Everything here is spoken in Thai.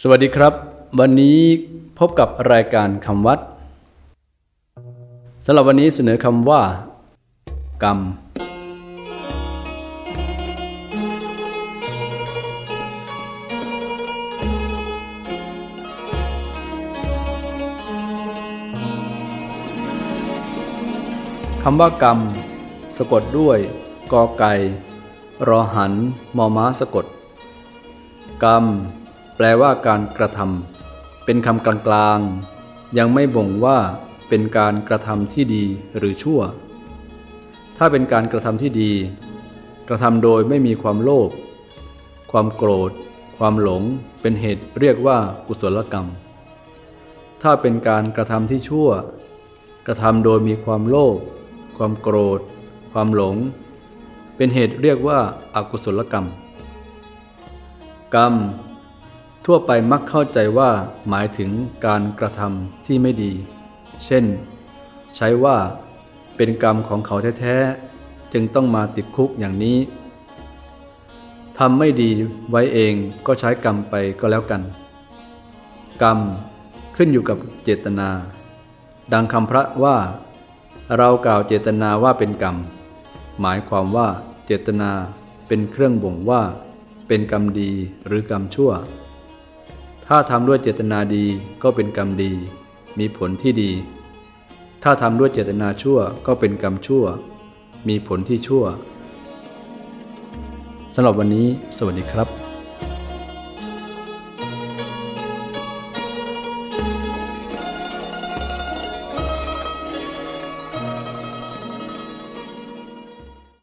สวัสดีครับ วันนี้พบกับรายการคำวัดสำหรับวันนี้เสนอคำว่า กรรม คำว่ากรรม สะกดด้วยกอไก่รอหันมอม้าสะกด กรรม แปลว่าการกระทำเป็นคำกลางๆ ยังไม่บ่งว่าเป็นการกระทำที่ดีหรือชั่ว ถ้าเป็นการกระทำที่ดี กระทำโดยไม่มีความโลภความโกรธ ความหลง เป็นเหตุเรียกว่ากุศลกรรม ถ้าเป็นการกระทำที่ชั่ว กระทำโดยมีความโลภความโกรธ ความหลง เป็นเหตุเรียกว่าอากุศลกรรม กรรม ทั่วไปมักเข้าใจว่าหมายถึงการกระทำที่ไม่ดี เช่น ใช้ว่า เป็นกรรมของเขาแท้ๆ จึงต้องมาติดคุกอย่างนี้ทำไม่ดีไว้เองก็ใช้กรรมไปก็แล้วกัน กรรมขึ้นอยู่กับเจตนา ดังคำพระว่า เรากล่าวเจตนาว่าเป็นกรรม หมายความว่าเจตนาเป็นเครื่องบ่งว่า เป็นกรรมดีหรือกรรมชั่ว ถ้าทำด้วยเจตนาดีก็เป็นกรรมดี มีผลที่ดี ถ้าทำด้วยเจตนาชั่วก็เป็นกรรมชั่ว มีผลที่ชั่วสำหรับวันนี้ สวัสดีครับ